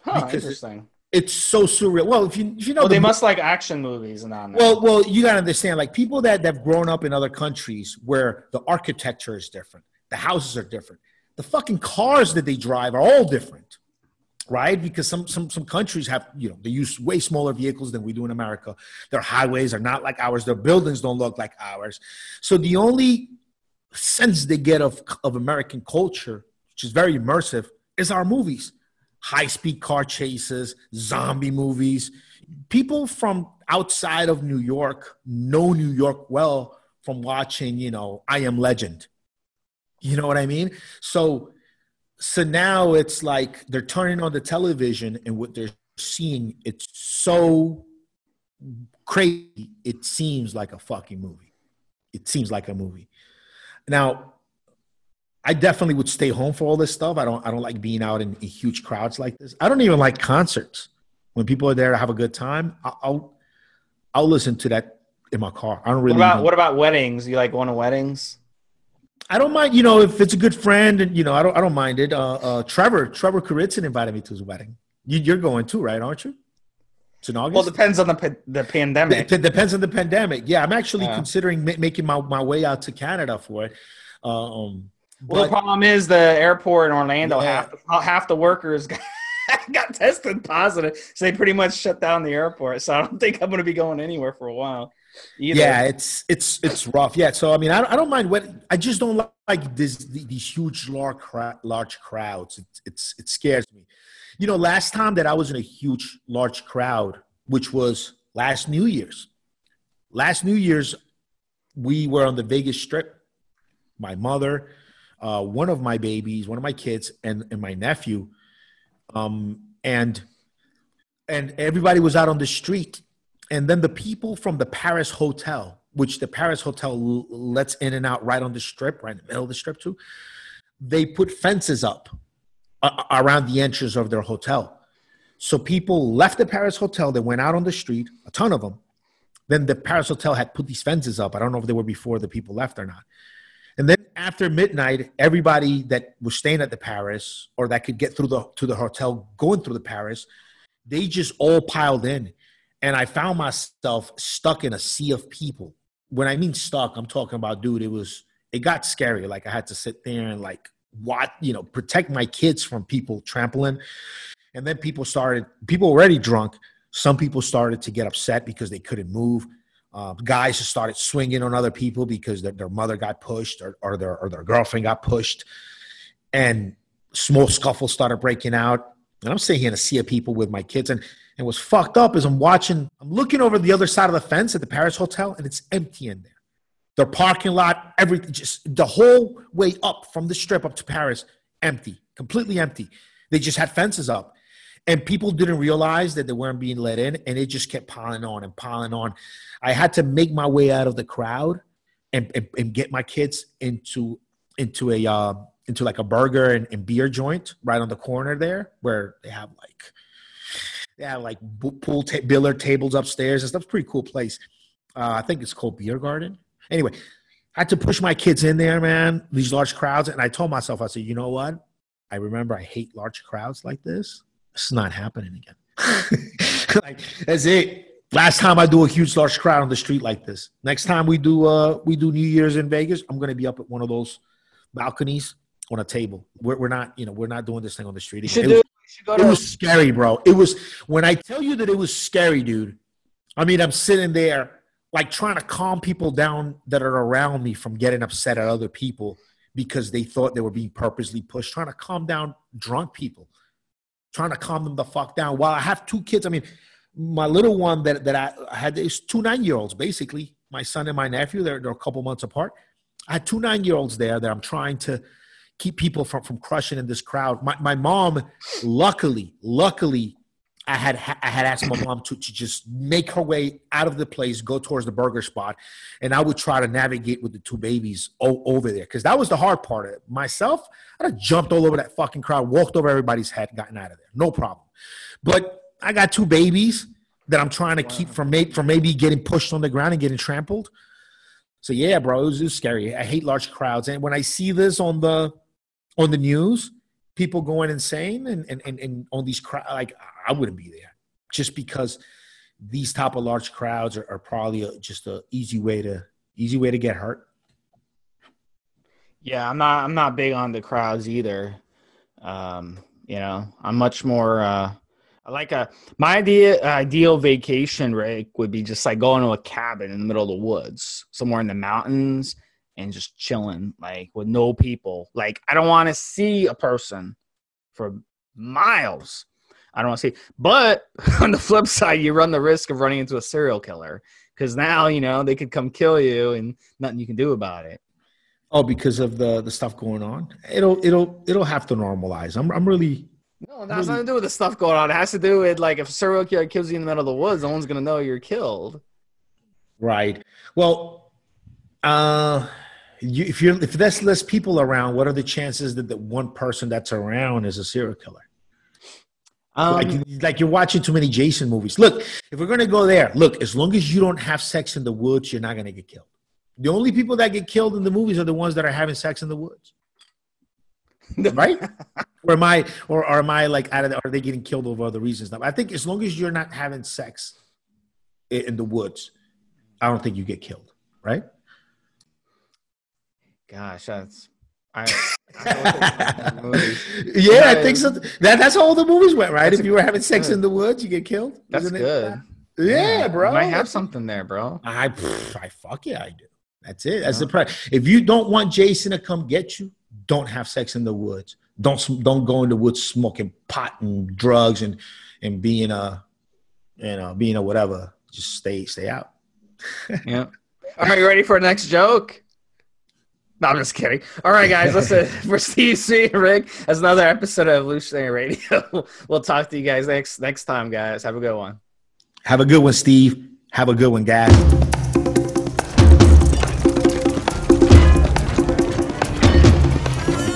Huh, interesting it's so surreal. Well, if you if you know, well, they must like action movies and that. Well, well, you gotta understand, like people that have grown up in other countries where the architecture is different, the houses are different, the fucking cars that they drive are all different, right? Because some some some countries have you know they use way smaller vehicles than we do in America. Their highways are not like ours. Their buildings don't look like ours. So the only sense they get of of American culture, which is very immersive, is our movies high speed car chases, zombie movies. People from outside of New York know New York well from watching, you know, I Am Legend. You know what I mean? So so now it's like they're turning on the television and what they're seeing it's so crazy it seems like a fucking movie. It seems like a movie. Now, I definitely would stay home for all this stuff. I don't I don't like being out in, in huge crowds like this. I don't even like concerts. When people are there to have a good time, I'll I'll, I'll listen to that in my car. I don't really. What about what about weddings? You like going to weddings? I don't mind. You know, if it's a good friend, and you know, I don't I don't mind it. Uh, uh, Trevor Trevor Kuritzin invited me to his wedding. You, are going too, right? Aren't you? It's in August. Well, depends on the the pandemic. It depends on the pandemic. Yeah, I'm actually yeah. considering ma- making my, my way out to Canada for it. Uh, um, well, the problem is the airport in Orlando. Yeah. Half the, half the workers got, got tested positive, so they pretty much shut down the airport. So I don't think I'm going to be going anywhere for a while. Either. Yeah, it's it's it's rough. Yeah, so I mean, I, I don't mind what I just don't like this these huge large large crowds. It, it's it scares me. You know, last time that I was in a huge large crowd, which was last New Year's. Last New Year's, we were on the Vegas Strip. My mother, uh, one of my babies, one of my kids, and, and my nephew. Um, and and everybody was out on the street. And then the people from the Paris Hotel, which the Paris Hotel lets in and out right on the strip, right in the middle of the strip too, they put fences up around the entrance of their hotel. So people left the Paris Hotel, they went out on the street, a ton of them. Then the Paris Hotel had put these fences up. I don't know if they were before the people left or not. And then after midnight, everybody that was staying at the Paris or that could get through the to the hotel going through the Paris, they just all piled in. And I found myself stuck in a sea of people. When I mean stuck, I'm talking about, dude, it was it got scary. Like I had to sit there and like what, you know, protect my kids from people trampling. And then people started, people already drunk Some people started to get upset because they couldn't move. Uh, guys started swinging on other people because their, their mother got pushed or, or, their, or their girlfriend got pushed. And small scuffles started breaking out. And I'm sitting here in a sea of people with my kids. And, and what's fucked up is I'm watching, I'm looking over the other side of the fence at the Paris Hotel, and it's empty in there. Their parking lot, everything, just the whole way up from the strip up to Paris, empty, completely empty. They just had fences up. And people didn't realize that they weren't being let in, and it just kept piling on and piling on. I had to make my way out of the crowd and, and, and get my kids into into a uh, into like a burger and, and, beer joint right on the corner there, where they have like they have like pool ta- billiard tables upstairs and stuff. Pretty cool place. Uh, I think it's called Beer Garden. Anyway, I had to push my kids in there, man. These large crowds, and I told myself, I said, you know what? I remember I hate large crowds like this. It's not happening again. like, that's it. Last time I do a huge large crowd on the street like this. Next time we do uh we do New Year's in Vegas, I'm gonna be up at one of those balconies on a table. We're, we're not, you know, we're not doing this thing on the street. You should do. It was scary, bro. It was when I tell you that it was scary, dude. I mean, I'm sitting there like trying to calm people down that are around me from getting upset at other people because they thought they were being purposely pushed, trying to calm down drunk people trying to calm them the fuck down. While I have two kids, I mean, my little one that, that I had is two nine year olds, basically. My son and my nephew, they're, they're a couple months apart. I had two nine year olds there that I'm trying to keep people from, from crushing in this crowd. My, my mom, luckily, luckily, I had I had asked my mom to, to just make her way out of the place, go towards the burger spot, and I would try to navigate with the two babies o- over there because that was the hard part of it. Myself, I'd have jumped all over that fucking crowd, walked over everybody's head, gotten out of there, no problem. But I got two babies that I'm trying to wow. keep from may- from maybe getting pushed on the ground and getting trampled. So yeah, bro, it was, it was scary. I hate large crowds, and when I see this on the on the news, people going insane and and and, and on these crowd like I wouldn't be there just because these type of large crowds are, are probably a, just a easy way to easy way to get hurt. Yeah, I'm not I'm not big on the crowds either. Um, you know, I'm much more uh I like a my idea ideal vacation Rick would be just like going to a cabin in the middle of the woods, somewhere in the mountains and just chilling like with no people. Like I don't want to see a person for miles. I don't want to see. But on the flip side, you run the risk of running into a serial killer because now you know they could come kill you and nothing you can do about it. Oh, because of the the stuff going on, it'll it'll it'll have to normalize. I'm I'm really no, that has nothing to do with the stuff going on. It has to do with like if a serial killer kills you in the middle of the woods, no one's gonna know you're killed. Right. Well, uh, you, if you're if there's less people around, what are the chances that the one person that's around is a serial killer? Um, like, like you're watching too many Jason movies. Look, if we're gonna go there, look, as long as you don't have sex in the woods, you're not gonna get killed. The only people that get killed in the movies are the ones that are having sex in the woods. right? or am I or, or am I like out of the, are they getting killed over other reasons? Now, I think as long as you're not having sex in the woods, I don't think you get killed, right? Gosh, that's I, yeah, I think so. That, that's how all the movies went, right? If you were having sex good. in the woods, you get killed. That's good. It? Yeah, yeah, bro. You might have something there, bro. I, I fuck yeah, I do. That's it. That's yeah. the uh-huh. price. If you don't want Jason to come get you, don't have sex in the woods. Don't don't go in the woods smoking pot and drugs and and being a you know being a whatever. Just stay stay out. yeah. Are you ready for next joke? No, I'm just kidding. All right, guys, listen for Steve C and Rick. That's another episode of Evolutionary Radio. we'll talk to you guys next next time, guys. Have a good one. Have a good one, Steve. Have a good one, guys.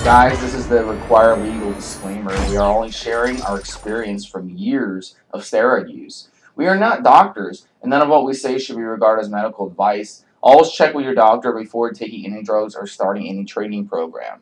Guys, this is the required legal disclaimer. We are only sharing our experience from years of steroid use. We are not doctors, and none of what we say should be regarded as medical advice. Always check with your doctor before taking any drugs or starting any training program.